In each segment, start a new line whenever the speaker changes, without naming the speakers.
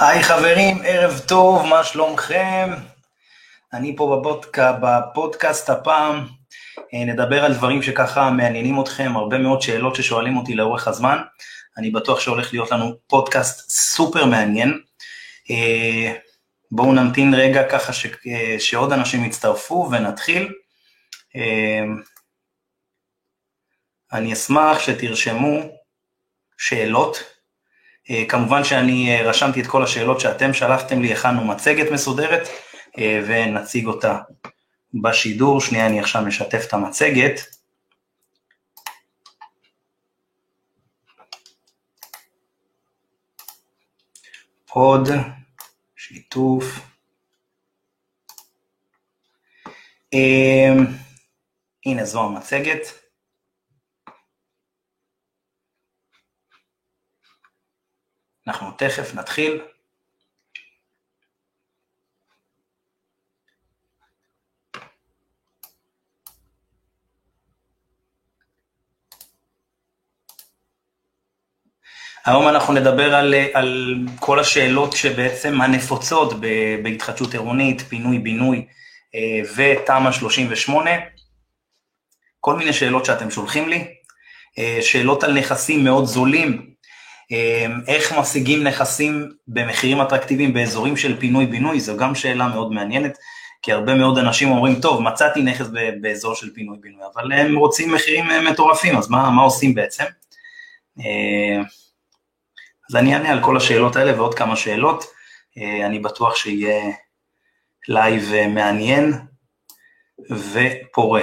היי חברים, ערב טוב, מה שלומכם? אני פה בבודקה, בפודקאסט הפעם, אה, נדבר על דברים שככה מעניינים אתכם, הרבה מאוד שאלות ששואלים אותי לאורך הזמן, אני בטוח שהולך להיות לנו פודקאסט סופר מעניין. אה, בואו נמתין רגע ככה ש, אה, שעוד אנשים יצטרפו ונתחיל. אני אשמח שתרשמו שאלות. אה, כמובן שאני אה, רשמתי את כל השאלות שאתם שלחתם לי, הכנו מצגת מסודרת אה, ונציג אותה בשידור. שנייה, אני עכשיו משתף את המצגת. עוד שיתוף. הנה זו המצגת. אנחנו תכף נתחיל. היום אנחנו נדבר על, על כל השאלות שבעצם הנפוצות בהתחדשות עירונית, פינוי-בינוי אה, ותמ"א 38, כל מיני שאלות שאתם שולחים לי, אה, שאלות על נכסים מאוד זולים איך משיגים נכסים במחירים אטרקטיביים באזורים של פינוי-בינוי, זו גם שאלה מאוד מעניינת, כי הרבה מאוד אנשים אומרים, טוב, מצאתי נכס באזור של פינוי-בינוי, אבל הם רוצים מחירים אה, מטורפים, אז מה, מה עושים בעצם? אה, אז אני אענה על כל השאלות האלה ועוד כמה שאלות, אה, אני בטוח שיהיה לייב מעניין ופורה.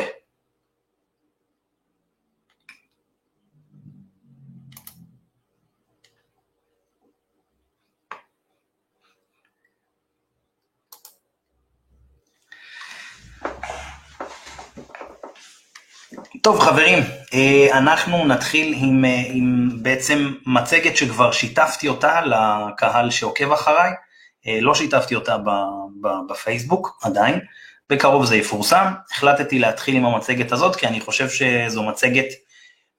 טוב חברים, אה, אנחנו נתחיל עם, אה, עם בעצם מצגת שכבר שיתפתי אותה לקהל שעוקב אחריי, אה, לא שיתפתי אותה בפייסבוק עדיין, בקרוב זה יפורסם, החלטתי להתחיל עם המצגת הזאת כי אני חושב שזו מצגת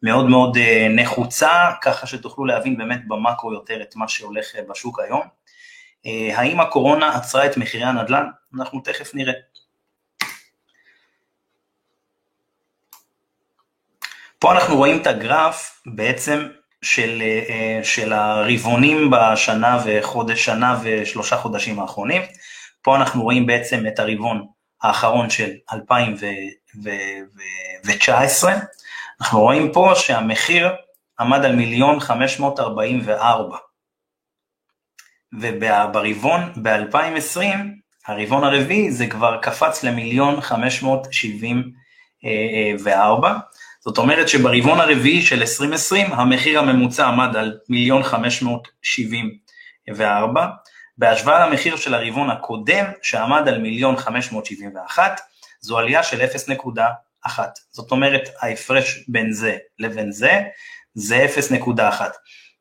מאוד מאוד נחוצה, ככה שתוכלו להבין באמת במאקרו יותר את מה שהולך בשוק היום. האם הקורונה עצרה את מחירי הנדל"ן? אנחנו תכף נראה. פה אנחנו רואים את הגרף בעצם של, אה, של הרבעונים בשנה וחודש, שנה ושלושה חודשים האחרונים. פה אנחנו רואים בעצם את הרבעון האחרון של 2019. אנחנו רואים פה שהמחיר עמד על מיליון 544. וברבעון ב-2020, הרבעון הרביעי, זה כבר קפץ למיליון 574. זאת אומרת שברבעון הרביעי של 2020 המחיר הממוצע עמד על מיליון 574, בהשוואה למחיר של הרבעון הקודם שעמד על מיליון 571, זו עלייה של 0.1. זאת אומרת ההפרש בין זה לבין זה זה 0.1.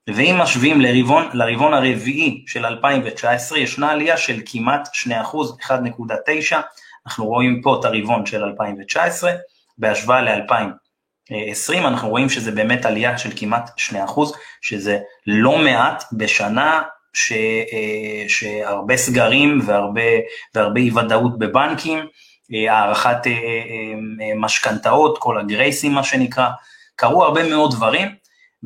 ואם משווים לרבעון, לרבעון הרביעי של 2019, ישנה עלייה של כמעט 2%, 1.9, אנחנו רואים פה את הרבעון של 2019, בהשוואה ל-2020. 20, אנחנו רואים שזה באמת עלייה של כמעט 2%, שזה לא מעט בשנה ש, אה, שהרבה סגרים והרבה, והרבה אי ודאות בבנקים, אה, הערכת אה, משכנתאות, כל הגרייסים מה שנקרא, קרו הרבה מאוד דברים,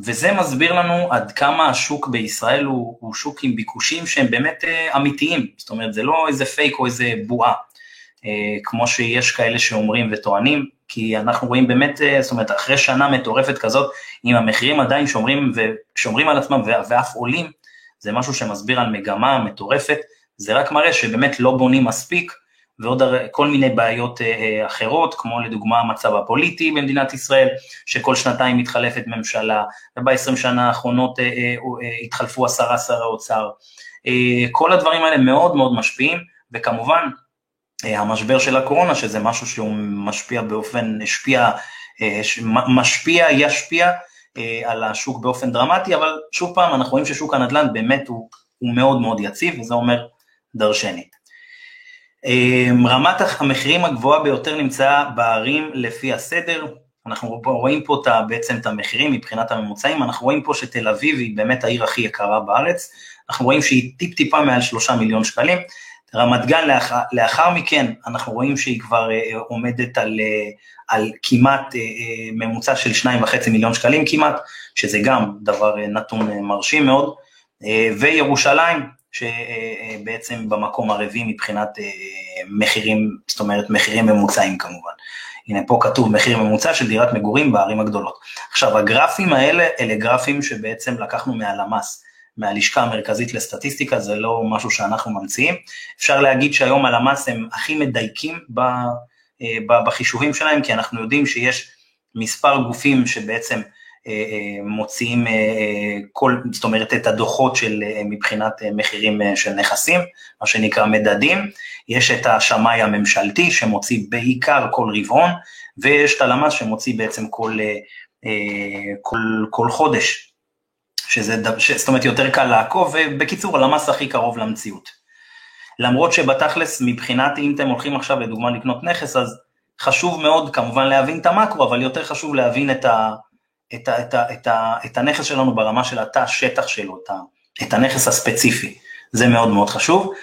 וזה מסביר לנו עד כמה השוק בישראל הוא, הוא שוק עם ביקושים שהם באמת אמיתיים, זאת אומרת זה לא איזה פייק או איזה בועה, כמו שיש כאלה שאומרים וטוענים, כי אנחנו רואים באמת, אה, זאת אומרת, אחרי שנה מטורפת כזאת, אם המחירים עדיין שומרים ושומרים על עצמם ואף עולים, זה משהו שמסביר על מגמה מטורפת, זה רק מראה שבאמת לא בונים מספיק, ועוד כל מיני בעיות אה, אה, אחרות, כמו לדוגמה המצב הפוליטי במדינת ישראל, שכל שנתיים מתחלפת ממשלה, וב-20 שנה האחרונות התחלפו עשרה שרי אוצר. כל הדברים האלה מאוד מאוד משפיעים, וכמובן, המשבר של הקורונה, שזה משהו שהוא משפיע באופן, השפיע, אה, משפיע, ישפיע אה, על השוק באופן דרמטי, אבל שוב פעם, אנחנו רואים ששוק הנדל"ן באמת הוא, הוא מאוד מאוד יציב, וזה אומר דרשני. רמת המחירים הגבוהה ביותר נמצאה בערים לפי הסדר, אנחנו רואים פה בעצם את המחירים מבחינת הממוצעים, אנחנו רואים פה שתל אביב היא באמת העיר הכי יקרה בארץ, אנחנו רואים שהיא טיפ טיפה מעל שלושה מיליון שקלים, רמת גן לאחר, לאחר מכן אנחנו רואים שהיא כבר אה, עומדת על, אה, על כמעט אה, ממוצע של שניים וחצי מיליון שקלים כמעט, שזה גם דבר נתון מרשים מאוד, וירושלים שבעצם במקום הרביעי מבחינת מחירים, זאת אומרת מחירים ממוצעים כמובן. הנה פה כתוב מחיר ממוצע של דירת מגורים בערים הגדולות. עכשיו הגרפים האלה אלה גרפים שבעצם לקחנו מהלמ"ס. מהלשכה המרכזית לסטטיסטיקה, זה לא משהו שאנחנו ממציאים. אפשר להגיד שהיום הלמ"ס הם הכי מדייקים אה, בחישובים שלהם, כי אנחנו יודעים שיש מספר גופים שבעצם אה, אה, מוציאים כל, זאת אומרת את הדוחות של מבחינת מחירים של נכסים, מה שנקרא מדדים, יש את השמאי הממשלתי שמוציא בעיקר כל רבעון, ויש את הלמ"ס שמוציא בעצם כל, כל, כל חודש שזה, ש, זאת אומרת יותר קל לעקוב, ובקיצור הלמ"ס הכי קרוב למציאות. למרות שבתכלס מבחינת אם אתם הולכים עכשיו לדוגמה לקנות נכס, אז חשוב מאוד כמובן להבין את המקרו, אבל יותר חשוב להבין את, ה, את, ה, את, ה, את, ה, את הנכס שלנו ברמה של התא השטח שלו, את, ה, את הנכס הספציפי, זה מאוד מאוד חשוב.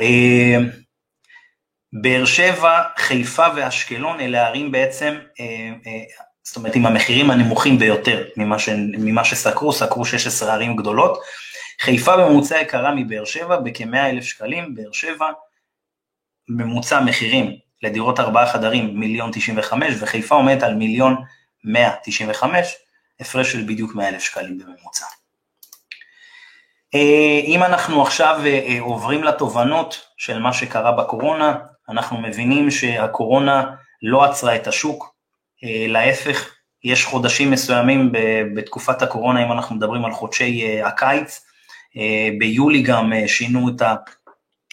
אה, באר שבע, חיפה ואשקלון אלה ערים בעצם אה, אה, זאת אומרת עם המחירים הנמוכים ביותר ממה, ש, ממה שסקרו, סקרו 16 ערים גדולות. חיפה בממוצע יקרה מבאר שבע בכ-100 אלף שקלים, באר שבע ממוצע מחירים לדירות ארבעה חדרים מיליון 95 וחיפה עומדת על מיליון 195, הפרש של בדיוק 100 אלף שקלים בממוצע. אה, אם אנחנו עכשיו אה, אה, עוברים לתובנות של מה שקרה בקורונה, אנחנו מבינים שהקורונה לא עצרה את השוק, להפך, יש חודשים מסוימים בתקופת הקורונה, אם אנחנו מדברים על חודשי אה, הקיץ, אה, ביולי גם שינו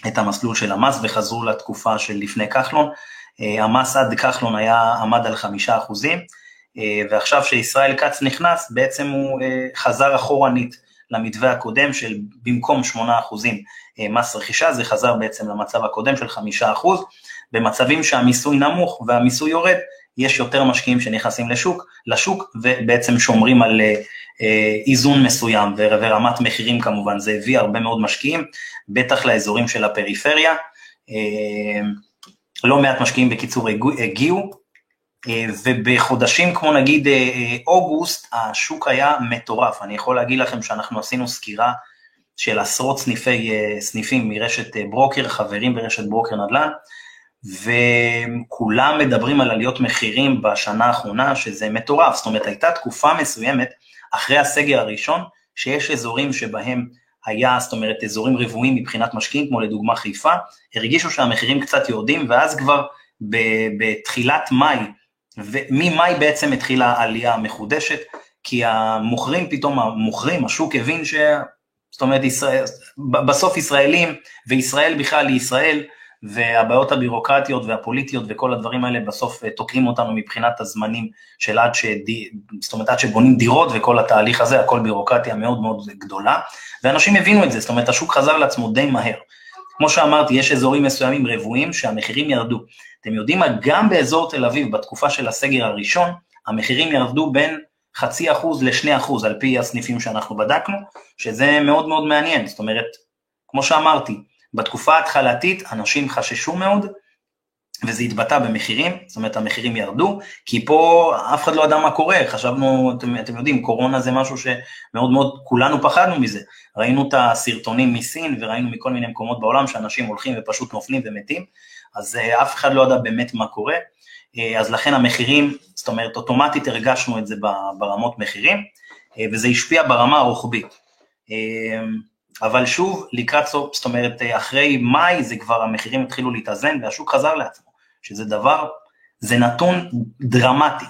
את המסלול של המס וחזרו לתקופה של לפני כחלון. המס עד כחלון היה, עמד על חמישה אחוזים, ועכשיו שישראל כץ נכנס, בעצם הוא חזר אחורנית למתווה הקודם של במקום שמונה אחוזים מס רכישה, זה חזר בעצם למצב הקודם של חמישה אחוז. במצבים שהמיסוי נמוך והמיסוי יורד, יש יותר משקיעים שנכנסים לשוק, לשוק ובעצם שומרים על אה, אה, איזון מסוים ורמת מחירים כמובן, זה הביא הרבה מאוד משקיעים, בטח לאזורים של הפריפריה. אה, לא מעט משקיעים בקיצור הגיעו, ובחודשים כמו נגיד אוגוסט, השוק היה מטורף. אני יכול להגיד לכם שאנחנו עשינו סקירה של עשרות סניפי, סניפים מרשת ברוקר, חברים ברשת ברוקר נדל"ן, וכולם מדברים על עליות מחירים בשנה האחרונה, שזה מטורף, זאת אומרת הייתה תקופה מסוימת אחרי הסגר הראשון, שיש אזורים שבהם היה, זאת אומרת, אזורים רבועים מבחינת משקיעים, כמו לדוגמה חיפה, הרגישו שהמחירים קצת יורדים, ואז כבר בתחילת מאי, וממאי בעצם התחילה העלייה המחודשת, כי המוכרים פתאום, המוכרים, השוק הבין ש... זאת אומרת, ישראל, בסוף ישראלים, וישראל בכלל היא ישראל, והבעיות הבירוקרטיות והפוליטיות וכל הדברים האלה בסוף אה, תוקעים אותנו מבחינת הזמנים של עד, שדי, זאת אומרת, עד שבונים דירות וכל התהליך הזה, הכל בירוקרטיה מאוד מאוד גדולה, ואנשים הבינו את זה, זאת אומרת, השוק חזר לעצמו די מהר. כמו שאמרתי, יש אזורים מסוימים רבועים שהמחירים ירדו. אתם יודעים מה, גם באזור תל אביב, בתקופה של הסגר הראשון, המחירים ירדו בין חצי אחוז לשני אחוז, על פי הסניפים שאנחנו בדקנו, שזה מאוד מאוד מעניין, זאת אומרת, כמו שאמרתי, בתקופה ההתחלתית אנשים חששו מאוד, וזה התבטא במחירים, זאת אומרת המחירים ירדו, כי פה אף אחד לא ידע מה קורה, חשבנו, אתם, אתם יודעים, קורונה זה משהו שמאוד מאוד, כולנו פחדנו מזה. ראינו את הסרטונים מסין וראינו מכל מיני מקומות בעולם שאנשים הולכים ופשוט נופלים ומתים, אז אה, אף אחד לא ידע באמת מה קורה, אה, אז לכן המחירים, זאת אומרת אוטומטית הרגשנו את זה ברמות מחירים, אה, וזה השפיע ברמה הרוחבית. אבל שוב, לקראת סוף, זאת אומרת, אחרי מאי זה כבר המחירים התחילו להתאזן והשוק חזר לעצמו, שזה דבר, זה נתון דרמטי.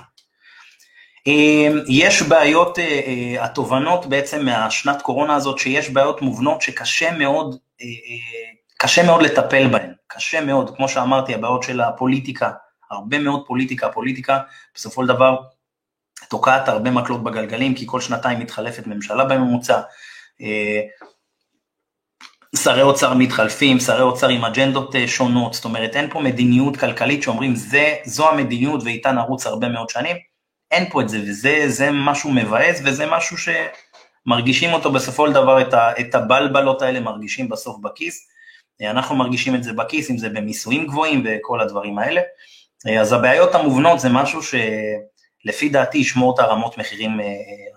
אמ, יש בעיות, אה, אה, התובנות בעצם מהשנת קורונה הזאת, שיש בעיות מובנות שקשה מאוד, אה, קשה מאוד לטפל בהן, קשה מאוד, כמו שאמרתי, הבעיות של הפוליטיקה, הרבה מאוד פוליטיקה, פוליטיקה בסופו של דבר תוקעת הרבה מקלות בגלגלים, כי כל שנתיים מתחלפת ממשלה בממוצע, שרי אוצר מתחלפים, שרי אוצר עם אג'נדות שונות, זאת אומרת אין פה מדיניות כלכלית שאומרים זה, זו המדיניות ואיתה נרוץ הרבה מאוד שנים, אין פה את זה, וזה משהו מבאס וזה משהו שמרגישים אותו בסופו של דבר, את, ה, את הבלבלות האלה מרגישים בסוף בכיס, אנחנו מרגישים את זה בכיס, אם זה במיסויים גבוהים וכל הדברים האלה, אז הבעיות המובנות זה משהו שלפי דעתי ישמור את הרמות מחירים,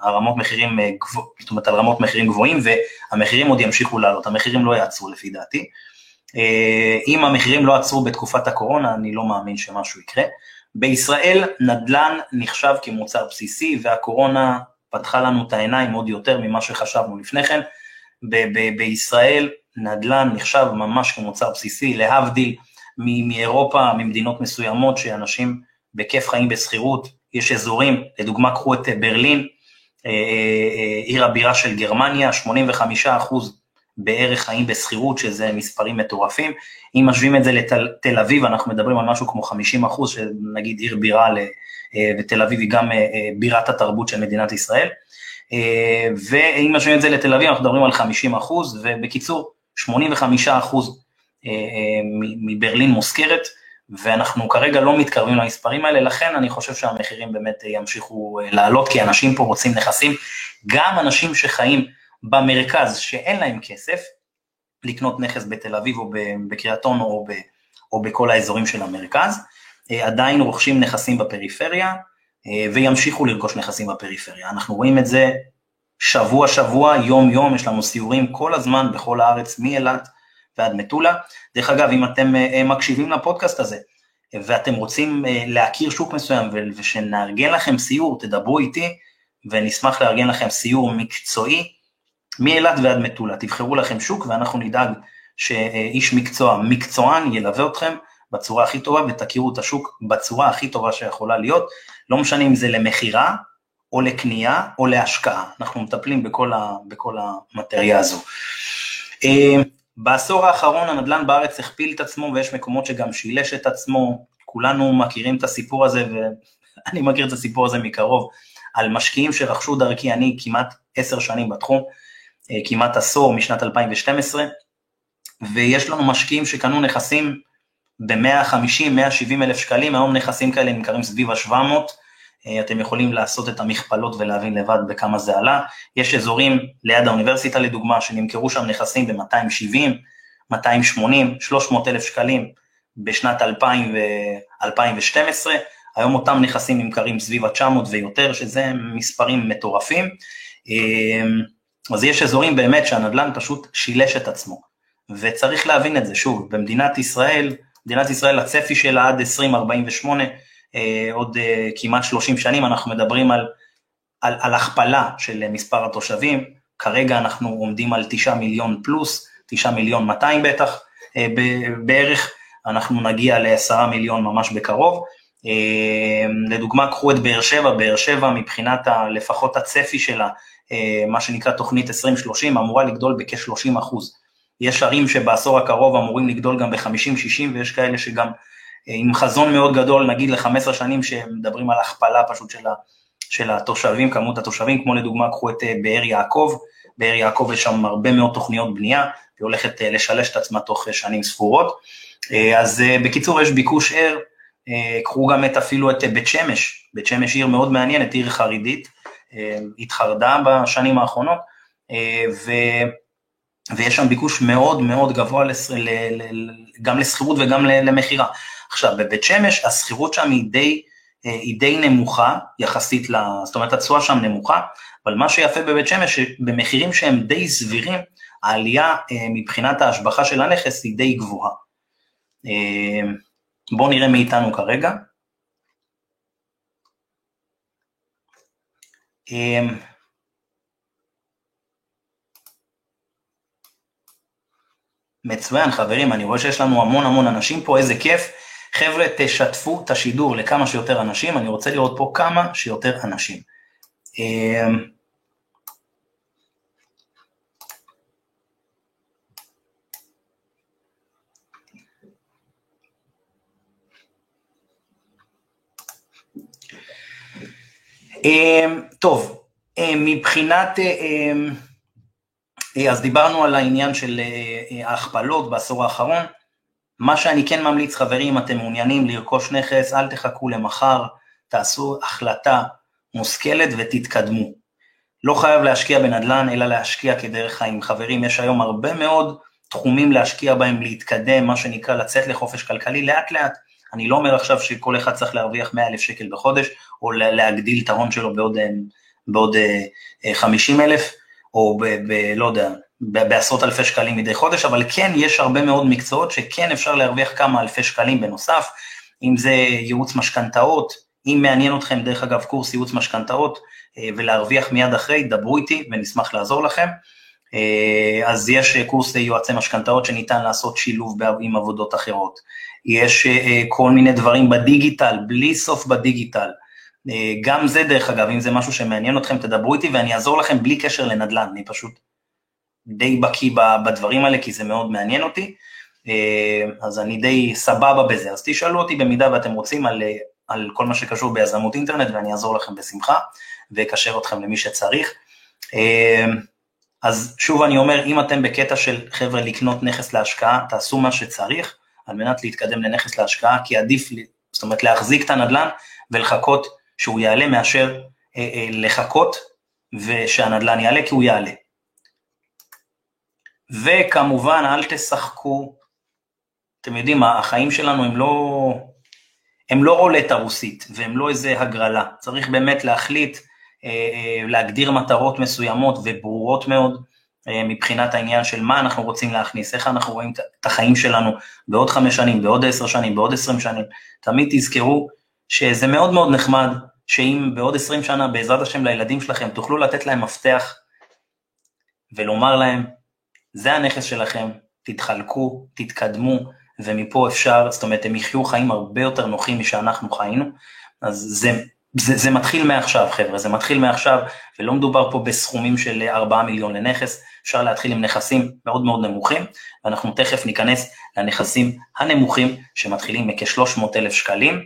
הרמות מחירים, זאת אומרת על רמות מחירים גבוהים והמחירים עוד ימשיכו לעלות, המחירים לא יעצרו לפי דעתי. אם המחירים לא עצרו בתקופת הקורונה, אני לא מאמין שמשהו יקרה. בישראל נדל"ן נחשב כמוצר בסיסי והקורונה פתחה לנו את העיניים עוד יותר ממה שחשבנו לפני כן. ב- ב- בישראל נדל"ן נחשב ממש כמוצר בסיסי, להבדיל מאירופה, ממדינות מסוימות שאנשים בכיף חיים בשכירות, יש אזורים, לדוגמה קחו את ברלין, אה, אה, עיר הבירה של גרמניה, 85 אחוז בערך חיים בשכירות, שזה מספרים מטורפים. אם משווים את זה לתל אביב, אנחנו מדברים על משהו כמו 50 אחוז, שנגיד עיר בירה, אה, ותל אביב היא גם בירת התרבות של מדינת ישראל. ואם משווים את זה לתל אביב, אנחנו מדברים על 50 אחוז, ובקיצור, 85 אחוז אה, אה, מברלין מושכרת, ואנחנו כרגע לא מתקרבים למספרים האלה, לכן אני חושב שהמחירים באמת ימשיכו אה, לעלות, כי אנשים פה רוצים נכסים, גם אנשים שחיים במרכז שאין להם כסף, לקנות נכס בתל אביב או בקריית אונו או, או בכל האזורים של המרכז, עדיין רוכשים נכסים בפריפריה וימשיכו לרכוש נכסים בפריפריה. אנחנו רואים את זה שבוע שבוע, יום יום, יש לנו סיורים כל הזמן בכל הארץ, מאילת ועד מטולה. דרך אגב, אם אתם אה, מקשיבים לפודקאסט הזה, ואתם רוצים אה, להכיר שוק מסוים ושנארגן לכם סיור, תדברו איתי, ונשמח לארגן לכם סיור מקצועי מאילת ועד מטולה. תבחרו לכם שוק ואנחנו נדאג שאיש מקצוע, מקצוען, ילווה אתכם בצורה הכי טובה ותכירו את השוק בצורה הכי טובה שיכולה להיות. לא משנה אם זה למכירה, או לקנייה או להשקעה, אנחנו מטפלים בכל, ה, בכל המטריה הזו. בעשור האחרון הנדל"ן בארץ הכפיל את עצמו ויש מקומות שגם שילש את עצמו, כולנו מכירים את הסיפור הזה ואני מכיר את הסיפור הזה מקרוב, על משקיעים שרכשו דרכי, אני כמעט עשר שנים בתחום, אה, כמעט עשור משנת 2012, ויש לנו משקיעים שקנו נכסים ב-150-170 אלף שקלים, היום נכסים כאלה נמכרים סביב ה-700, אה, אתם יכולים לעשות את המכפלות ולהבין לבד בכמה זה עלה. יש אזורים ליד האוניברסיטה לדוגמה, שנמכרו שם נכסים ב-270, 280, 300 אלף שקלים בשנת 2000 ו-2012, היום אותם נכסים נמכרים סביב ה-900 ויותר, שזה מספרים מטורפים. אה, אז יש אזורים באמת שהנדל"ן פשוט שילש את עצמו, וצריך להבין את זה, שוב, במדינת ישראל, מדינת ישראל הצפי שלה עד 2048, אה, עוד אה, כמעט 30 שנים, אנחנו מדברים על, על, על הכפלה של מספר התושבים, כרגע אנחנו עומדים על 9 מיליון פלוס, 9 מיליון 200 בטח אה, בערך, אנחנו נגיע ל-10 מיליון ממש בקרוב. לדוגמה, קחו את באר שבע, באר שבע מבחינת ה, לפחות הצפי שלה, מה שנקרא תוכנית 2030, אמורה לגדול בכ-30 אחוז. יש ערים שבעשור הקרוב אמורים לגדול גם ב-50-60 ויש כאלה שגם עם חזון מאוד גדול, נגיד ל-15 שנים, שמדברים על הכפלה פשוט של, ה, של התושבים, כמות התושבים, כמו לדוגמה, קחו את אה, באר יעקב, באר יעקב יש שם הרבה מאוד תוכניות בנייה, היא הולכת אה, לשלש את עצמה תוך אה, שנים ספורות. אז בקיצור, יש ביקוש ער, קחו גם את אפילו את בית שמש, בית שמש עיר מאוד מעניינת, עיר חרדית, התחרדה בשנים האחרונות, ו... ויש שם ביקוש מאוד מאוד גבוה לס... ל... ל... גם לשכירות וגם למכירה. עכשיו, בבית שמש השכירות שם היא די, אה, היא די נמוכה יחסית, ל... זאת אומרת התשואה שם נמוכה, אבל מה שיפה בבית שמש, במחירים שהם די סבירים, העלייה אה, מבחינת ההשבחה של הנכס היא די גבוהה. אה, בואו נראה מאיתנו כרגע. מצוין חברים, אני רואה שיש לנו המון המון אנשים פה, איזה כיף. חבר'ה, תשתפו את השידור לכמה שיותר אנשים, אני רוצה לראות פה כמה שיותר אנשים. אמ, אמ, טוב, אמ, מבחינת, אז דיברנו על העניין של ההכפלות בעשור האחרון, מה שאני כן ממליץ חברים, אתם מעוניינים לרכוש נכס, אל תחכו למחר, תעשו החלטה מושכלת ותתקדמו. לא חייב להשקיע בנדל"ן, אלא להשקיע כדרך חיים. חברים, יש היום הרבה מאוד תחומים להשקיע בהם, להתקדם, מה שנקרא לצאת לחופש כלכלי לאט לאט. אני לא אומר עכשיו שכל אחד צריך להרוויח 100 אלף שקל בחודש, או להגדיל את ההון שלו בעוד, בעוד 50 אלף, או ב, ב, לא יודע, בעשרות אלפי שקלים מדי חודש, אבל כן יש הרבה מאוד מקצועות שכן אפשר להרוויח כמה אלפי שקלים בנוסף, אם זה ייעוץ משכנתאות, אם מעניין אתכם דרך אגב קורס ייעוץ משכנתאות אה, ולהרוויח מיד אחרי, דברו איתי ונשמח לעזור לכם. אה, אז יש קורס יועצי משכנתאות שניתן לעשות שילוב עם עבודות אחרות. יש אה, כל מיני דברים בדיגיטל, בלי סוף בדיגיטל. גם זה דרך אגב, אם זה משהו שמעניין אתכם, תדברו איתי ואני אעזור לכם בלי קשר לנדל"ן, אני פשוט די בקיא בדברים האלה, כי זה מאוד מעניין אותי, אה, אז אני די סבבה בזה. אז תשאלו אותי במידה ואתם רוצים על, על כל מה שקשור ביזמות אינטרנט, ואני אעזור לכם בשמחה, ואקשר אתכם למי שצריך. אה, אז שוב אני אומר, אם אתם בקטע של חבר'ה לקנות נכס להשקעה, תעשו מה שצריך על מנת להתקדם לנכס להשקעה, כי עדיף, זאת אומרת להחזיק את הנדל"ן ולחכות שהוא יעלה מאשר אה, אה, לחכות ושהנדל"ן יעלה כי הוא יעלה. וכמובן, אל תשחקו, אתם יודעים, החיים שלנו הם לא, הם לא רולטה רוסית, והם לא איזה הגרלה. צריך באמת להחליט, אה, אה, להגדיר מטרות מסוימות וברורות מאוד אה, מבחינת העניין של מה אנחנו רוצים להכניס, איך אנחנו רואים את החיים שלנו בעוד חמש שנים, בעוד עשר שנים, בעוד עשרים שנים. תמיד תזכרו שזה מאוד מאוד נחמד, שאם בעוד עשרים שנה, בעזרת השם לילדים שלכם, תוכלו לתת להם מפתח ולומר להם, זה הנכס שלכם, תתחלקו, תתקדמו, ומפה אפשר, זאת אומרת, הם יחיו חיים הרבה יותר נוחים משאנחנו חיינו, אז זה, זה, זה מתחיל מעכשיו, חבר'ה, זה מתחיל מעכשיו, ולא מדובר פה בסכומים של 4 מיליון לנכס, אפשר להתחיל עם נכסים מאוד מאוד נמוכים, ואנחנו תכף ניכנס לנכסים הנמוכים, שמתחילים מכ-300 אלף שקלים,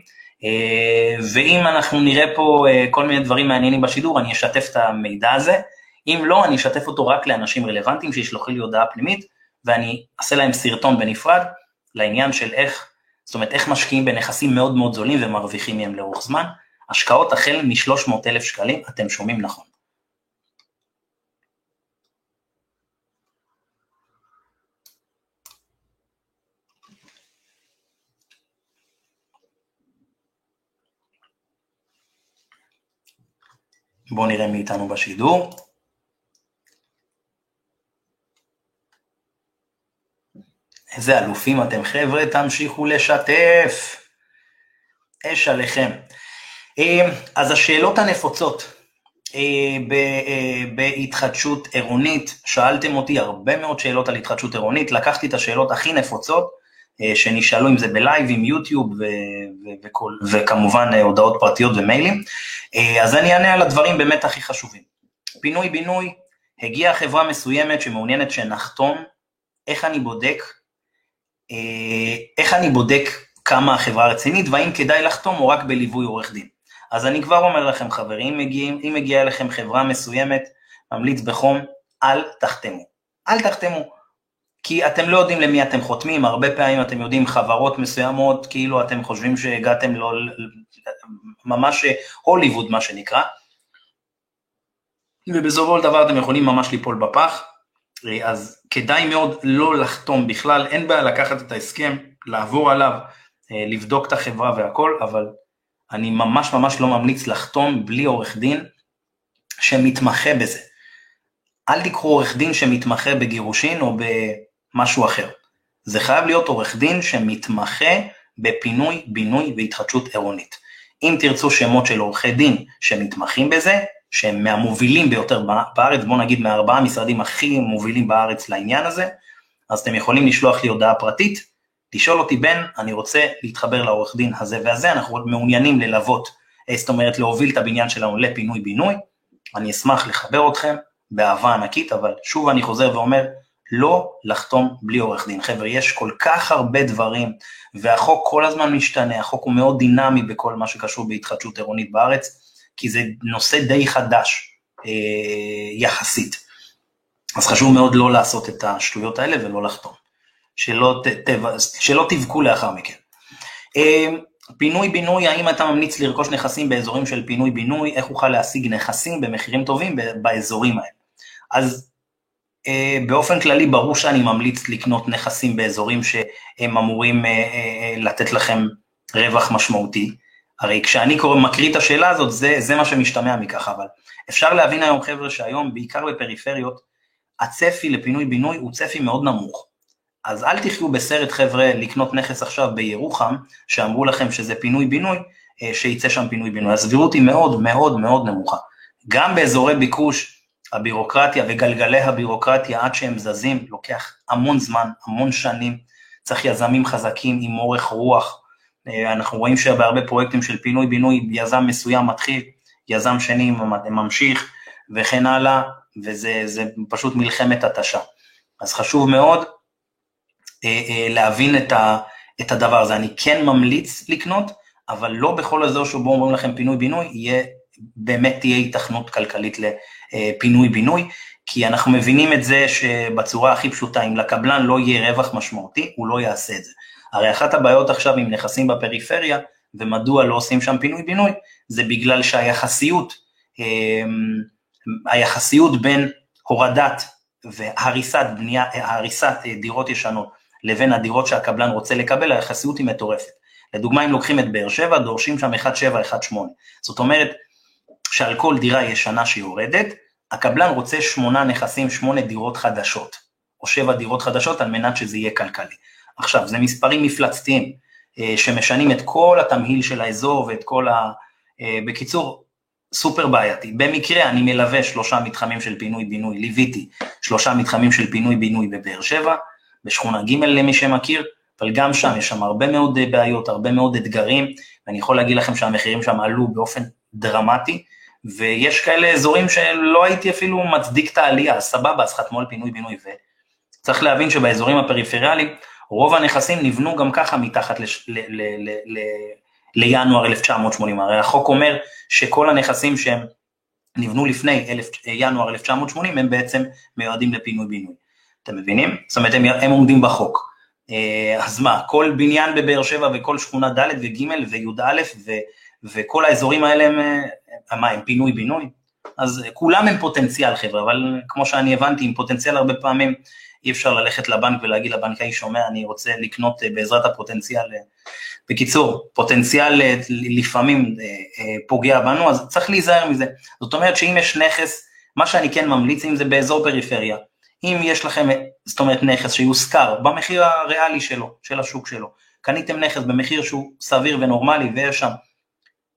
אה, ואם אנחנו נראה פה אה, כל מיני דברים מעניינים בשידור, אני אשתף את המידע הזה, אם לא, אני אשתף אותו רק לאנשים רלוונטיים שישלחו לי הודעה פנימית, ואני אעשה להם סרטון בנפרד לעניין של איך, זאת אומרת, איך משקיעים בנכסים מאוד מאוד זולים ומרוויחים מהם לאורך זמן. השקעות החל מ-300,000 שקלים, אתם שומעים נכון. בואו נראה מי איתנו בשידור. איזה אלופים אתם חבר'ה, תמשיכו לשתף. אש עליכם. אה, אז השאלות הנפוצות אה, אה, בהתחדשות עירונית, שאלתם אותי הרבה מאוד שאלות על התחדשות עירונית, לקחתי את השאלות הכי נפוצות שנשאלו אם זה בלייב, עם יוטיוב וכל, וכמובן הודעות פרטיות ומיילים, אז אני אענה על הדברים באמת הכי חשובים. פינוי-בינוי, הגיעה חברה מסוימת שמעוניינת שנחתום, איך אני בודק איך אני בודק כמה החברה רצינית והאם כדאי לחתום או רק בליווי עורך דין. אז אני כבר אומר לכם חברים, מגיעים, אם מגיעה אליכם חברה מסוימת, ממליץ בחום, אל תחתמו. אל תחתמו. כי אתם לא יודעים למי אתם חותמים, הרבה פעמים אתם יודעים חברות מסוימות, כאילו אתם חושבים שהגעתם לא, ממש הוליווד מה שנקרא, ובסופו של דבר אתם יכולים ממש ליפול בפח. אז כדאי מאוד לא לחתום בכלל, אין בעיה לקחת את ההסכם, לעבור עליו, אה, לבדוק את החברה והכל, אבל אני ממש ממש לא ממליץ לחתום בלי עורך דין שמתמחה בזה. אל תיקחו עורך דין שמתמחה בגירושין או במשהו אחר. זה חייב להיות עורך דין שמתמחה בפינוי, בינוי והתחדשות עירונית. אם תרצו שמות של עורכי דין שמתמחים בזה, שהם מהמובילים ביותר בארץ, בואו נגיד מהארבעה המשרדים הכי מובילים בארץ לעניין הזה, אז אתם יכולים לשלוח לי הודעה פרטית, לשאול אותי, בן, אני רוצה להתחבר לעורך דין הזה והזה, אנחנו מעוניינים ללוות, אה, זאת אומרת להוביל את הבניין שלנו לפינוי-בינוי, אני אשמח לחבר אתכם באהבה ענקית, אבל שוב אני חוזר ואומר, לא לחתום בלי עורך דין. חבר'ה, יש כל כך הרבה דברים, והחוק כל הזמן משתנה, החוק הוא מאוד דינמי בכל מה שקשור בהתחדשות עירונית בארץ, כי זה נושא די חדש אה, יחסית. אז חשוב מאוד לא לעשות את השטויות האלה ולא לחתום, שלא, ת, ת, שלא תבכו לאחר מכן. פינוי-בינוי, האם אתה ממליץ לרכוש נכסים באזורים של פינוי-בינוי, איך אוכל להשיג נכסים במחירים טובים באזורים האלה. אז אה, באופן כללי ברור שאני ממליץ לקנות נכסים באזורים שהם אמורים אה, אה, לתת לכם רווח משמעותי. הרי כשאני קורא, מקריא את השאלה הזאת, זה, זה מה שמשתמע מכך, אבל אפשר להבין היום חבר'ה שהיום, בעיקר בפריפריות, הצפי לפינוי-בינוי הוא צפי מאוד נמוך. אז אל תחיו בסרט חבר'ה לקנות נכס עכשיו בירוחם, שאמרו לכם שזה פינוי-בינוי, שייצא שם פינוי-בינוי. הסבירות היא מאוד מאוד מאוד נמוכה. גם באזורי ביקוש, הבירוקרטיה וגלגלי הבירוקרטיה עד שהם זזים, לוקח המון זמן, המון שנים, צריך יזמים חזקים עם אורך רוח. אה, אנחנו רואים שבהרבה פרויקטים של פינוי-בינוי, יזם מסוים מתחיל, יזם שני ממשיך וכן הלאה, וזה פשוט מלחמת התשה. אז חשוב מאוד אה, אה, להבין את, ה, את הדבר הזה. אני כן ממליץ לקנות, אבל לא בכל אזור שבו אומרים לכם פינוי-בינוי, באמת תהיה התכנות כלכלית לפינוי-בינוי, כי אנחנו מבינים את זה שבצורה הכי פשוטה, אם לקבלן לא יהיה רווח משמעותי, הוא לא יעשה את זה. הרי אחת הבעיות עכשיו עם נכסים בפריפריה, ומדוע לא עושים שם פינוי-בינוי, זה בגלל שהיחסיות, אמ, היחסיות בין הורדת והריסת בנייה, הריסת דירות ישנות לבין הדירות שהקבלן רוצה לקבל, היחסיות היא מטורפת. לדוגמה, אם לוקחים את באר שבע, דורשים שם 1.7, 1.8. זאת אומרת, שעל כל דירה ישנה שיורדת, הקבלן רוצה שמונה נכסים, שמונה דירות חדשות, או שבע דירות חדשות על מנת שזה יהיה כלכלי. עכשיו, זה מספרים מפלצתיים, אה, שמשנים את כל התמהיל של האזור ואת כל ה... אה, בקיצור, סופר בעייתי. במקרה אני מלווה שלושה מתחמים של פינוי-בינוי, ליוויתי שלושה מתחמים של פינוי-בינוי בבאר שבע, בשכונה ג' למי שמכיר, אבל גם שם יש שם הרבה מאוד אה, בעיות, הרבה מאוד אתגרים, ואני יכול להגיד לכם שהמחירים שם עלו באופן דרמטי, ויש כאלה אזורים שלא הייתי אפילו מצדיק את העלייה, סבבה, אז חתמו על פינוי-בינוי, וצריך להבין שבאזורים הפריפריאליים, רוב הנכסים נבנו גם ככה מתחת לש, ל, ל, ל, ל, לינואר 1980, הרי החוק אומר שכל הנכסים שהם נבנו לפני אלף, ינואר 1980 הם בעצם מיועדים לפינוי-בינוי, אתם מבינים? זאת אומרת הם, הם עומדים בחוק. אה, אז מה, כל בניין בבאר שבע וכל שכונה ד' וג' וי"א וכל האזורים האלה הם, אה, מה, הם פינוי-בינוי? אז כולם הם פוטנציאל חבר'ה, אבל כמו שאני הבנתי, עם פוטנציאל הרבה פעמים אי אפשר ללכת לבנק ולהגיד לבנקאי שומע, אני רוצה לקנות אה, בעזרת הפוטנציאל. בקיצור, פוטנציאל לפעמים פוגע בנו, אז צריך להיזהר מזה. זאת אומרת שאם יש נכס, מה שאני כן ממליץ, אם זה באזור פריפריה, אם יש לכם, זאת אומרת, נכס שיושכר במחיר הריאלי שלו, של השוק שלו, קניתם נכס במחיר שהוא סביר ונורמלי ויש שם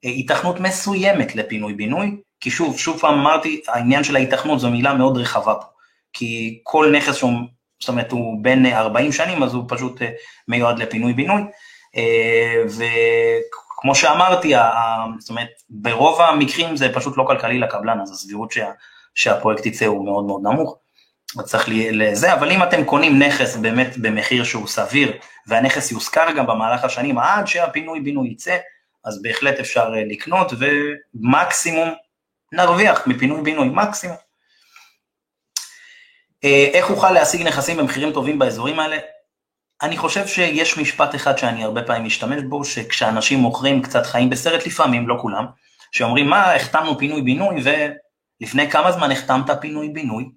היתכנות מסוימת לפינוי-בינוי, כי שוב, שוב פעם אמרתי, העניין של ההיתכנות זו מילה מאוד רחבה פה, כי כל נכס שהוא, זאת אומרת, הוא בין 40 שנים, אז הוא פשוט אה, מיועד לפינוי-בינוי, אה, וכמו שאמרתי, זאת אומרת, ברוב המקרים זה פשוט לא כלכלי לקבלן, אז הסבירות שה, שהפרויקט יצא הוא מאוד מאוד נמוך. צריך לזה, אבל אם אתם קונים נכס באמת במחיר שהוא סביר, והנכס יושכר גם במהלך השנים עד שהפינוי בינוי יצא, אז בהחלט אפשר אה, לקנות, ומקסימום נרוויח מפינוי בינוי, מקסימום. אה, איך אוכל להשיג נכסים במחירים טובים באזורים האלה? אני חושב שיש משפט אחד שאני הרבה פעמים משתמש בו, שכשאנשים מוכרים קצת חיים בסרט לפעמים, לא כולם, שאומרים מה, החתמנו פינוי בינוי ולפני כמה זמן החתמת פינוי בינוי?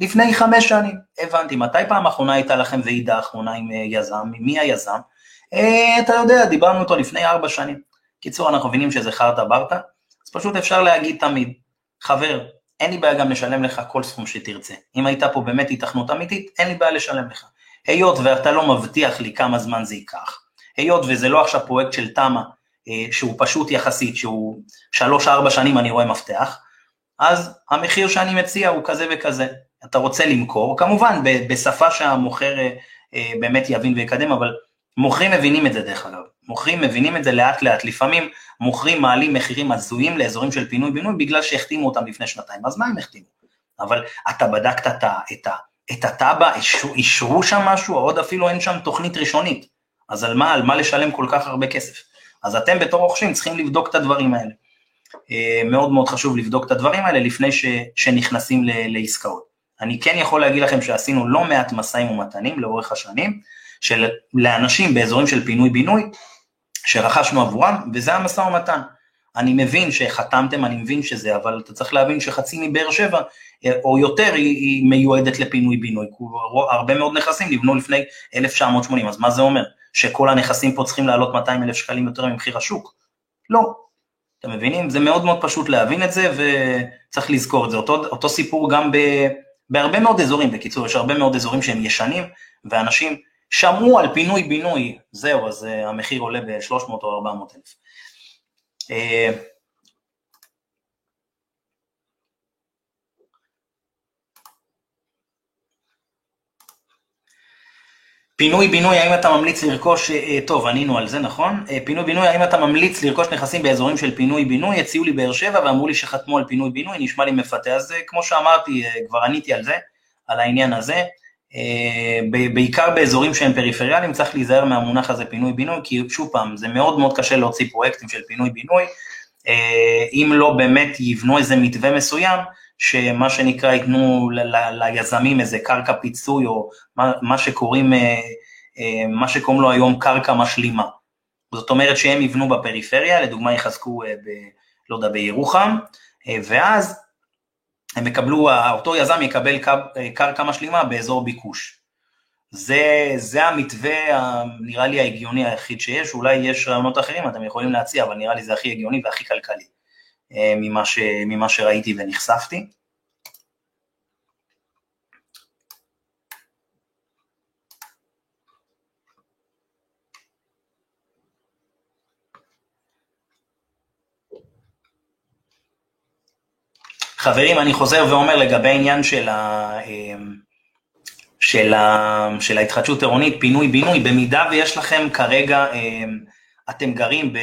לפני חמש שנים, הבנתי, מתי פעם אחרונה הייתה לכם ועידה אחרונה עם אה, יזם, מי היזם? אה, אתה יודע, דיברנו איתו לפני ארבע שנים. קיצור, אנחנו מבינים שזה חרטה ברטה, אז פשוט אפשר להגיד תמיד, חבר, אין לי בעיה גם לשלם לך כל סכום שתרצה. אם הייתה פה באמת התכנות אמיתית, אין לי בעיה לשלם לך. היות ואתה לא מבטיח לי כמה זמן זה ייקח, היות וזה לא עכשיו פרויקט של תמ"א, אה, שהוא פשוט יחסית, שהוא שלוש-ארבע שנים אני רואה מפתח, אז המחיר שאני מציע הוא כזה וכזה. אתה רוצה למכור, כמובן בשפה שהמוכר אה, אה, באמת יבין ויקדם, אבל מוכרים מבינים את זה דרך אגב, מוכרים מבינים את זה לאט לאט, לפעמים מוכרים מעלים מחירים הזויים לאזורים של פינוי בינוי בגלל שהחתימו אותם לפני שנתיים, אז מה הם החתימו? אבל אתה בדקת את, את, את התב"ע, אישרו שם משהו, עוד אפילו אין שם תוכנית ראשונית, אז על מה, על מה לשלם כל כך הרבה כסף? אז אתם בתור רוכשים צריכים לבדוק את הדברים האלה. אה, מאוד מאוד חשוב לבדוק את הדברים האלה לפני ש, שנכנסים ל, לעסקאות. אני כן יכול להגיד לכם שעשינו לא מעט משאים ומתנים לאורך השנים, של לאנשים באזורים של פינוי-בינוי, שרכשנו עבורם, וזה המשא ומתן. אני מבין שחתמתם, אני מבין שזה, אבל אתה צריך להבין שחצי מבאר שבע, או יותר, היא, היא מיועדת לפינוי-בינוי. הרבה מאוד נכסים נבנו לפני 1980, אז מה זה אומר? שכל הנכסים פה צריכים לעלות 200 אלף שקלים יותר ממחיר השוק? לא. אתם מבינים? זה מאוד מאוד פשוט להבין את זה, וצריך לזכור את זה. אותו, אותו סיפור גם ב, בהרבה מאוד אזורים, בקיצור, יש הרבה מאוד אזורים שהם ישנים, ואנשים שמעו על פינוי-בינוי, זהו, אז uh, המחיר עולה ב-300 או 400 אלף. Uh, פינוי-בינוי, האם אתה ממליץ לרכוש, אה, טוב, ענינו על זה, נכון? פינוי-בינוי, האם אתה ממליץ לרכוש נכסים באזורים של פינוי-בינוי? הציעו לי באר שבע ואמרו לי שחתמו על פינוי-בינוי, נשמע לי מפתה, אז כמו שאמרתי, כבר עניתי על זה, על העניין הזה. אה, בעיקר באזורים שהם פריפריאליים צריך להיזהר מהמונח הזה פינוי-בינוי, כי שוב פעם, זה מאוד מאוד קשה להוציא פרויקטים של פינוי-בינוי, אה, אם לא באמת יבנו איזה מתווה מסוים, שמה שנקרא ייתנו ליזמים איזה קרקע פיצוי, או מה שקוראים, אה, מה שקוראים לו היום קרקע משלימה. זאת אומרת שהם יבנו בפריפריה, לדוגמה יחזקו, ב, לא יודע, בירוחם, ואז הם יקבלו, אותו יזם יקבל קרקע משלימה באזור ביקוש. זה, זה המתווה נראה לי ההגיוני היחיד שיש, אולי יש רעיונות אחרים, אתם יכולים להציע, אבל נראה לי זה הכי הגיוני והכי כלכלי אה, ממה, ש, ממה שראיתי ונחשפתי. חברים, אני חוזר ואומר לגבי העניין של, ה, אמ, של, ה, של ההתחדשות עירונית, פינוי-בינוי, במידה ויש לכם כרגע, אמ, אתם גרים, ב,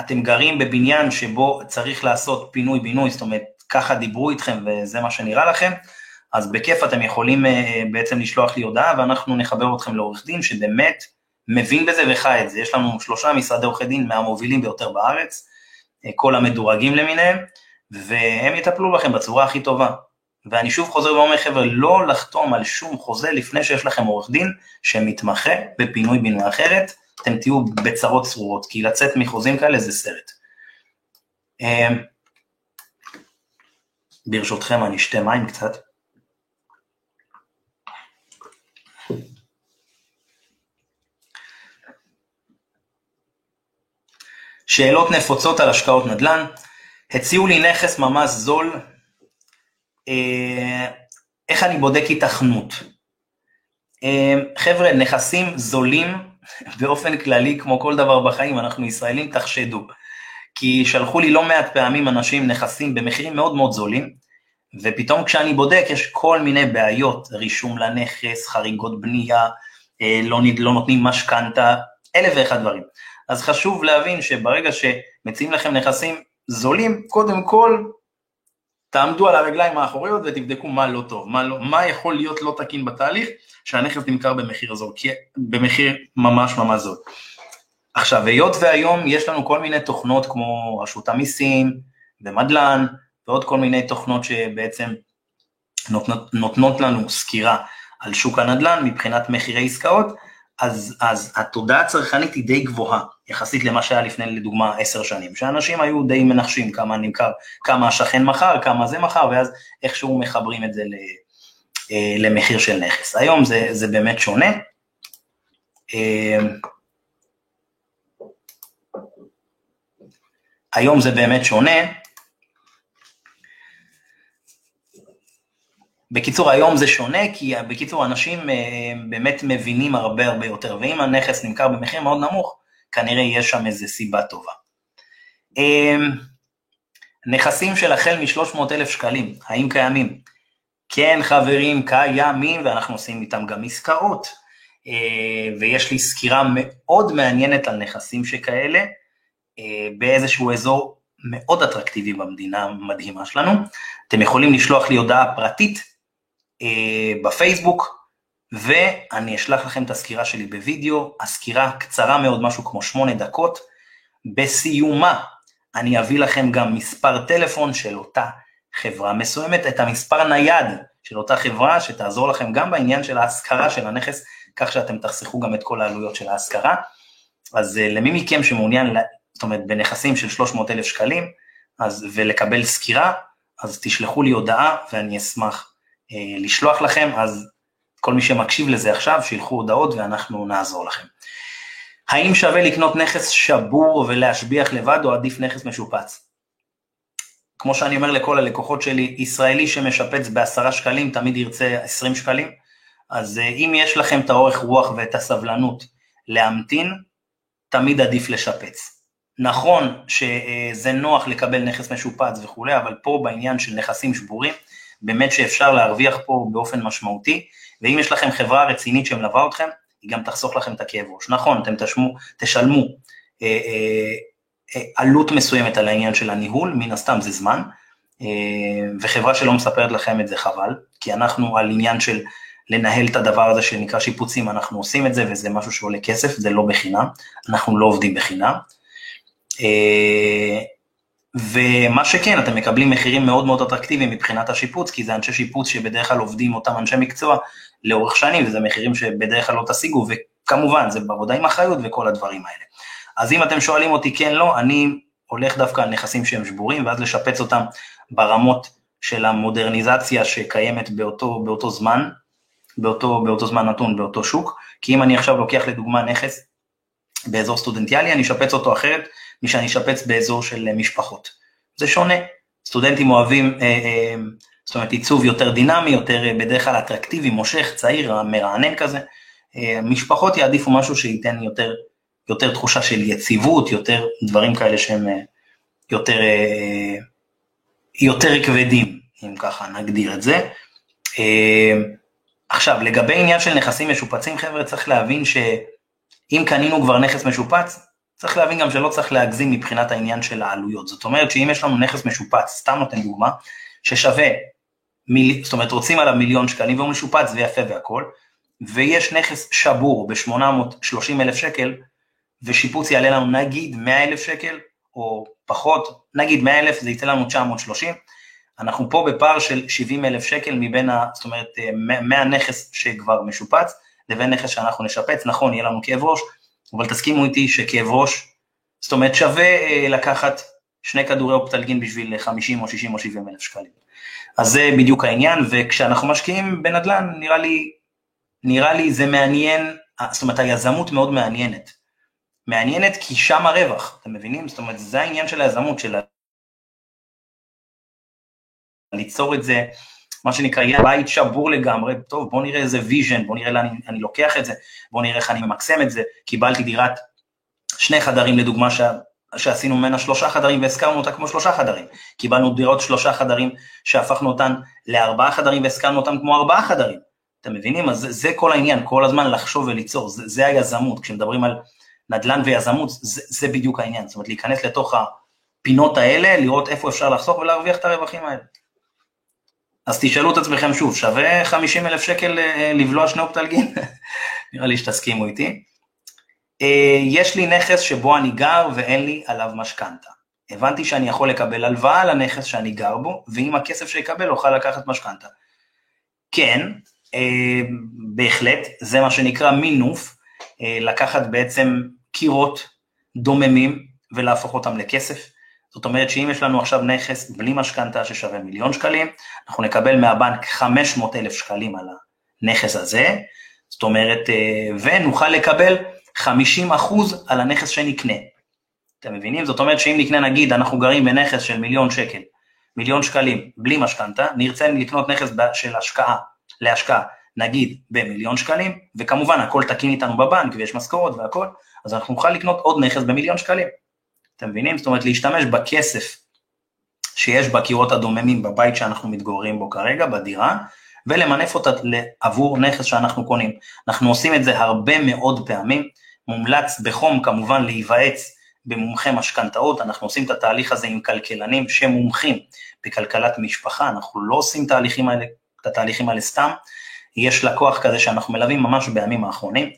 אתם גרים בבניין שבו צריך לעשות פינוי-בינוי, זאת אומרת, ככה דיברו איתכם וזה מה שנראה לכם, אז בכיף אתם יכולים אה, בעצם לשלוח לי הודעה ואנחנו נחבר אתכם לעורך דין שבאמת מבין בזה וחי את זה. יש לנו שלושה משרדי עורכי דין מהמובילים ביותר בארץ, אה, כל המדורגים למיניהם. והם יטפלו בכם בצורה הכי טובה. ואני שוב חוזר ואומר, חבר'ה, לא לחתום על שום חוזה לפני שיש לכם עורך דין שמתמחה בפינוי בינוי אחרת, אתם תהיו בצרות צרורות, כי לצאת מחוזים כאלה זה סרט. אמ, ברשותכם אני אשתה מים קצת. שאלות נפוצות על השקעות נדל"ן. הציעו לי נכס ממש זול, אה, איך אני בודק היתכנות? אה, חבר'ה, נכסים זולים באופן כללי, כמו כל דבר בחיים, אנחנו ישראלים, תחשדו. כי שלחו לי לא מעט פעמים אנשים נכסים במחירים מאוד מאוד זולים, ופתאום כשאני בודק יש כל מיני בעיות, רישום לנכס, חריגות בנייה, אה, לא, לא נותנים משכנתה, אלף ואחד דברים. אז חשוב להבין שברגע שמציעים לכם נכסים זולים, קודם כל תעמדו על הרגליים האחוריות ותבדקו מה לא טוב, מה, לא, מה יכול להיות לא תקין בתהליך שהנכס נמכר במחיר זול, כי במחיר ממש ממש זול. עכשיו, היות והיום יש לנו כל מיני תוכנות כמו רשות המיסים ומדל"ן ועוד כל מיני תוכנות שבעצם נותנות, נותנות לנו סקירה על שוק הנדל"ן מבחינת מחירי עסקאות, אז, אז התודעה הצרכנית היא די גבוהה, יחסית למה שהיה לפני לדוגמה עשר שנים, שאנשים היו די מנחשים כמה נמכר, כמה השכן מכר, כמה זה מכר, ואז איכשהו מחברים את זה אה, למחיר של נכס. היום זה, זה באמת שונה. אה, היום זה באמת שונה, בקיצור, היום זה שונה, כי בקיצור, אנשים אה, באמת מבינים הרבה הרבה יותר, ואם הנכס נמכר במחיר מאוד נמוך, כנראה יש שם איזה סיבה טובה. אה, נכסים של החל מ-300 אלף שקלים, האם קיימים? כן, חברים, קיימים, ואנחנו עושים איתם גם עסקאות. אה, ויש לי סקירה מאוד מעניינת על נכסים שכאלה, באיזשהו אזור מאוד אטרקטיבי במדינה המדהימה שלנו. אתם יכולים לשלוח לי הודעה פרטית בפייסבוק, ואני אשלח לכם את הסקירה שלי בווידאו, הסקירה קצרה מאוד, משהו כמו שמונה דקות. בסיומה אני אביא לכם גם מספר טלפון של אותה חברה מסוימת, את המספר נייד של אותה חברה שתעזור לכם גם בעניין של ההשכרה של הנכס, כך שאתם תחסכו גם את כל העלויות של ההשכרה. אז אה, למי מכם שמעוניין, זאת אומרת, בנכסים של 300 אלף שקלים, אז, ולקבל סקירה, אז תשלחו לי הודעה ואני אשמח אה, לשלוח לכם, אז כל מי שמקשיב לזה עכשיו, שילחו הודעות ואנחנו נעזור לכם. האם שווה לקנות נכס שבור ולהשביח לבד או עדיף נכס משופץ? כמו שאני אומר לכל הלקוחות שלי, ישראלי שמשפץ בעשרה שקלים תמיד ירצה עשרים שקלים, אז אה, אם יש לכם את האורך רוח ואת הסבלנות להמתין, תמיד עדיף לשפץ. נכון שזה נוח לקבל נכס משופץ וכולי, אבל פה בעניין של נכסים שבורים, באמת שאפשר להרוויח פה באופן משמעותי, ואם יש לכם חברה רצינית שמלווה אתכם, היא גם תחסוך לכם את הכאב ראש. נכון, אתם תשמו, תשלמו אה, אה, אה, עלות מסוימת על העניין של הניהול, מן הסתם זה זמן, אה, וחברה שלא מספרת לכם את זה חבל, כי אנחנו על עניין של לנהל את הדבר הזה שנקרא שיפוצים, אנחנו עושים את זה וזה משהו שעולה כסף, זה לא בחינם, אנחנו לא עובדים בחינם. אה, ומה שכן, אתם מקבלים מחירים מאוד מאוד אטרקטיביים מבחינת השיפוץ, כי זה אנשי שיפוץ שבדרך כלל עובדים אותם אנשי מקצוע לאורך שנים, וזה מחירים שבדרך כלל לא תשיגו, וכמובן, זה בעבודה עם אחריות וכל הדברים האלה. אז אם אתם שואלים אותי כן, לא, אני הולך דווקא על נכסים שהם שבורים, ואז לשפץ אותם ברמות של המודרניזציה שקיימת באותו, באותו זמן, באותו, באותו זמן נתון, באותו שוק, כי אם אני עכשיו לוקח לדוגמה נכס באזור סטודנטיאלי, אני אשפץ אותו אחרת משאני אשפץ באזור של משפחות. זה שונה, סטודנטים אוהבים, אה, אה, זאת אומרת עיצוב יותר דינמי, יותר אה, בדרך כלל אטרקטיבי, מושך, צעיר, מרענן כזה, אה, משפחות יעדיפו משהו שייתן יותר, יותר תחושה של יציבות, יותר דברים כאלה שהם אה, יותר, יותר כבדים, אם ככה נגדיר את זה. עכשיו, לגבי עניין של נכסים משופצים, חבר'ה, צריך להבין שאם קנינו כבר נכס משופץ, צריך להבין גם שלא צריך להגזים מבחינת העניין של העלויות. זאת אומרת שאם יש לנו נכס משופץ, סתם נותן דוגמה, ששווה, מיל... זאת אומרת רוצים עליו מיליון שקלים והוא משופץ ויפה והכל, ויש נכס שבור ב-830 אלף שקל, ושיפוץ יעלה לנו נגיד 100 אלף שקל, או פחות, נגיד 100 אלף זה יצא לנו 930, אנחנו פה בפער של 70 אלף שקל מבין, ה, זאת אומרת, אה, מהנכס שכבר משופץ, לבין נכס שאנחנו נשפץ, נכון, יהיה לנו כאב ראש, אבל תסכימו איתי שכאב ראש, זאת אומרת, שווה אה, לקחת שני כדורי אופטלגין בשביל 50 או 60 או 70 אלף שקלים. אז זה בדיוק העניין, וכשאנחנו משקיעים בנדל"ן, נראה לי, נראה לי זה מעניין, זאת אומרת, היזמות מאוד מעניינת. מעניינת כי שם הרווח, אתם מבינים? זאת אומרת, זה העניין של היזמות, של ליצור את זה, מה שנקרא, יהיה בית שבור לגמרי, טוב, בוא נראה איזה vision, בוא נראה לאן אני, אני לוקח את זה, בוא נראה איך אני ממקסם את זה, קיבלתי דירת שני חדרים לדוגמה. שעשינו ממנה שלושה חדרים והשכרנו אותה כמו שלושה חדרים, קיבלנו דירות שלושה חדרים שהפכנו אותן לארבעה חדרים והזכרנו אותן כמו ארבעה חדרים, אתם מבינים? אז זה, זה כל העניין, כל הזמן לחשוב וליצור, זה, זה היזמות, כשמדברים על נדל"ן ויזמות, זה, זה בדיוק העניין, זאת אומרת להיכנס לתוך הפינות האלה, לראות איפה אפשר לחסוך ולהרוויח את הרווחים האלה. אז תשאלו את עצמכם שוב, שווה 50 אלף שקל אה, לבלוע שני אופטלגין? נראה לי שתסכימו איתי. אה, יש לי נכס שבו אני גר ואין לי עליו משכנתה. הבנתי שאני יכול לקבל הלוואה לנכס שאני גר בו, ועם הכסף שאקבל אוכל לקחת משכנתה. כן, אה, בהחלט, זה מה שנקרא מינוף, לקחת בעצם קירות דוממים ולהפוך אותם לכסף. זאת אומרת שאם יש לנו עכשיו נכס בלי משכנתה ששווה מיליון שקלים, אנחנו נקבל מהבנק 500 אלף שקלים על הנכס הזה, זאת אומרת, אה, ונוכל לקבל 50 אחוז על הנכס שנקנה. אתם מבינים? זאת אומרת שאם נקנה נגיד, אנחנו גרים בנכס של מיליון שקל, מיליון שקלים בלי משכנתה, נרצה לקנות נכס של השקעה, להשקעה, נגיד במיליון שקלים, וכמובן הכל תקין איתנו בבנק ויש משכורות והכל, אז אנחנו נוכל לקנות עוד נכס במיליון שקלים. אתם מבינים? זאת אומרת, להשתמש בכסף שיש בקירות הדוממים בבית שאנחנו מתגוררים בו כרגע, בדירה, ולמנף אותה עבור נכס שאנחנו קונים. אנחנו עושים את זה הרבה מאוד פעמים, מומלץ בחום כמובן להיוועץ במומחי משכנתאות, אנחנו עושים את התהליך הזה עם כלכלנים שמומחים בכלכלת משפחה, אנחנו לא עושים תהליכים האלה, את התהליכים האלה סתם, יש לקוח כזה שאנחנו מלווים ממש בימים האחרונים,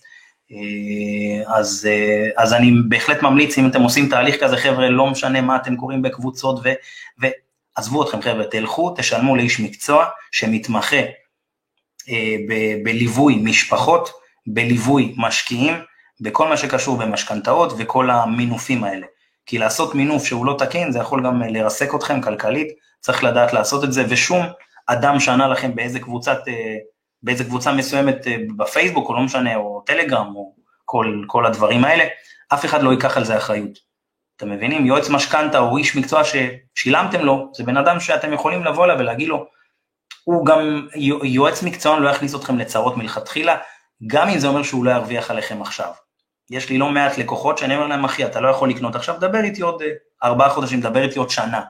אה, אז, אה, אז אני בהחלט ממליץ, אם אתם עושים תהליך כזה, חבר'ה, לא משנה מה אתם קוראים בקבוצות, ו, עזבו אתכם חבר'ה, תלכו, תשלמו לאיש מקצוע שמתמחה אה, ב- בליווי משפחות, בליווי משקיעים, בכל מה שקשור במשכנתאות וכל המינופים האלה. כי לעשות מינוף שהוא לא תקין, זה יכול גם לרסק אתכם כלכלית, צריך לדעת לעשות את זה, ושום אדם שענה לכם באיזה קבוצת, אה, באיזה קבוצה מסוימת אה, בפייסבוק, או לא משנה, או טלגרם, או כל, כל הדברים האלה, אף אחד לא ייקח על זה אחריות. אתם מבינים? יועץ משכנתה או איש מקצוע ששילמתם לו, זה בן אדם שאתם יכולים לבוא אליו ולהגיד לו, הוא גם, יועץ מקצוען לא יכניס אתכם לצרות מלכתחילה, גם אם זה אומר שהוא לא ירוויח עליכם עכשיו. יש לי לא מעט לקוחות שאני אומר להם, אחי, אתה לא יכול לקנות עכשיו, דבר איתי עוד אה, ארבעה חודשים, דבר איתי עוד שנה.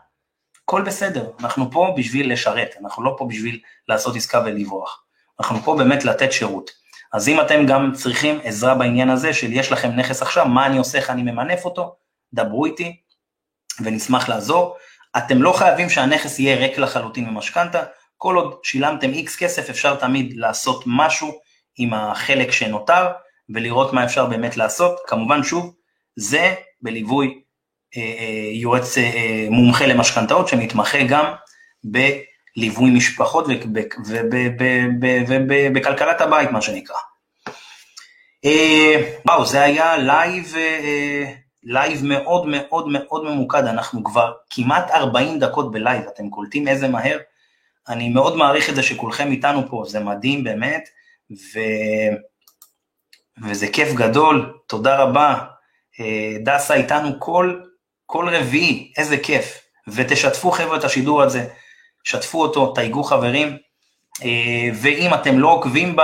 הכל בסדר, אנחנו פה בשביל לשרת, אנחנו לא פה בשביל לעשות עסקה ולברוח. אנחנו פה באמת לתת שירות. אז אם אתם גם צריכים עזרה בעניין הזה של יש לכם נכס עכשיו, מה אני עושה, איך אני ממנף אותו, דברו איתי ונשמח לעזור. אתם לא חייבים שהנכס יהיה ריק לחלוטין ממשכנתה, כל עוד שילמתם איקס כסף אפשר תמיד לעשות משהו עם החלק שנותר ולראות מה אפשר באמת לעשות. כמובן שוב, זה בליווי אה, אה, יועץ אה, מומחה למשכנתאות שמתמחה גם בליווי משפחות ובכלכלת הבית מה שנקרא. וואו, זה היה לייב, לייב מאוד מאוד מאוד ממוקד, אנחנו כבר כמעט 40 דקות בלייב, אתם קולטים איזה מהר? אני מאוד מעריך את זה שכולכם איתנו פה, זה מדהים באמת, ו... וזה כיף גדול, תודה רבה. דסה איתנו כל כל רביעי, איזה כיף. ותשתפו חבר'ה את השידור הזה, שתפו אותו, תייגו חברים, אה, ואם אתם לא עוקבים ב...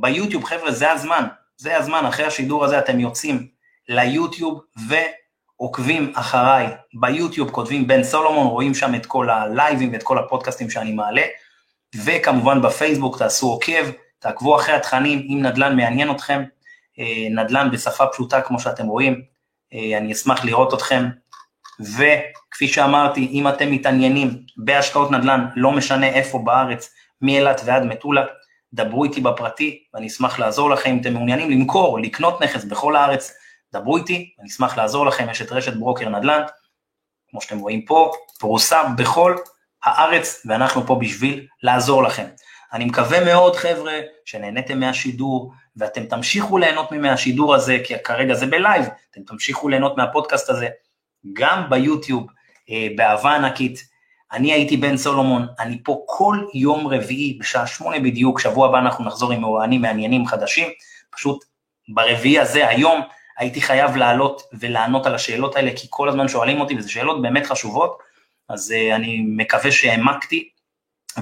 ביוטיוב, חבר'ה, זה הזמן, זה הזמן, אחרי השידור הזה אתם יוצאים ליוטיוב ועוקבים אחריי. ביוטיוב כותבים בן סולומון, רואים שם את כל הלייבים ואת כל הפודקאסטים שאני מעלה, וכמובן בפייסבוק תעשו עוקב, תעקבו אחרי התכנים, אם נדל"ן מעניין אתכם, אה, נדל"ן בשפה פשוטה כמו שאתם רואים, אה, אני אשמח לראות אתכם, וכפי שאמרתי, אם אתם מתעניינים בהשקעות נדל"ן, לא משנה איפה בארץ, מאילת ועד מטולה, דברו איתי בפרטי, ואני אשמח לעזור לכם. אם אתם מעוניינים למכור, לקנות נכס בכל הארץ, דברו איתי, אני אשמח לעזור לכם. יש את רשת ברוקר נדל"ן, כמו שאתם רואים פה, פרוסה בכל הארץ, ואנחנו פה בשביל לעזור לכם. אני מקווה מאוד, חבר'ה, שנהניתם מהשידור, ואתם תמשיכו ליהנות מהשידור הזה, כי כרגע זה בלייב, אתם תמשיכו ליהנות מהפודקאסט הזה, גם ביוטיוב, אה, באהבה ענקית. אני הייתי בן סולומון, אני פה כל יום רביעי בשעה שמונה בדיוק, שבוע הבא אנחנו נחזור עם מרואיינים מעניינים חדשים, פשוט ברביעי הזה, היום, הייתי חייב לעלות ולענות על השאלות האלה, כי כל הזמן שואלים אותי, וזה שאלות באמת חשובות, אז uh, אני מקווה שהעמקתי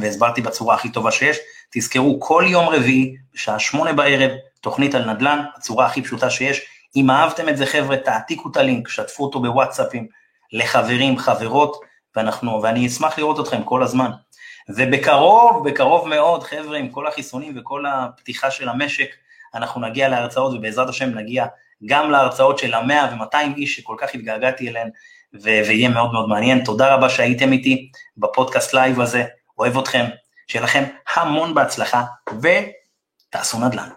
והסברתי בצורה הכי טובה שיש. תזכרו, כל יום רביעי, בשעה שמונה בערב, תוכנית על נדל"ן, בצורה הכי פשוטה שיש. אם אהבתם את זה חבר'ה, תעתיקו את הלינק, שתפו אותו בוואטסאפים לחברים, חברות, ואנחנו, ואני אשמח לראות אתכם כל הזמן. ובקרוב, בקרוב מאוד, חבר'ה, עם כל החיסונים וכל הפתיחה של המשק, אנחנו נגיע להרצאות, ובעזרת השם נגיע גם להרצאות של המאה ומאתיים איש שכל כך התגעגעתי אליהן, ויהיה מאוד מאוד מעניין. תודה רבה שהייתם איתי בפודקאסט לייב הזה, אוהב אתכם, שיהיה לכם המון בהצלחה, ותעשו נדל"ן.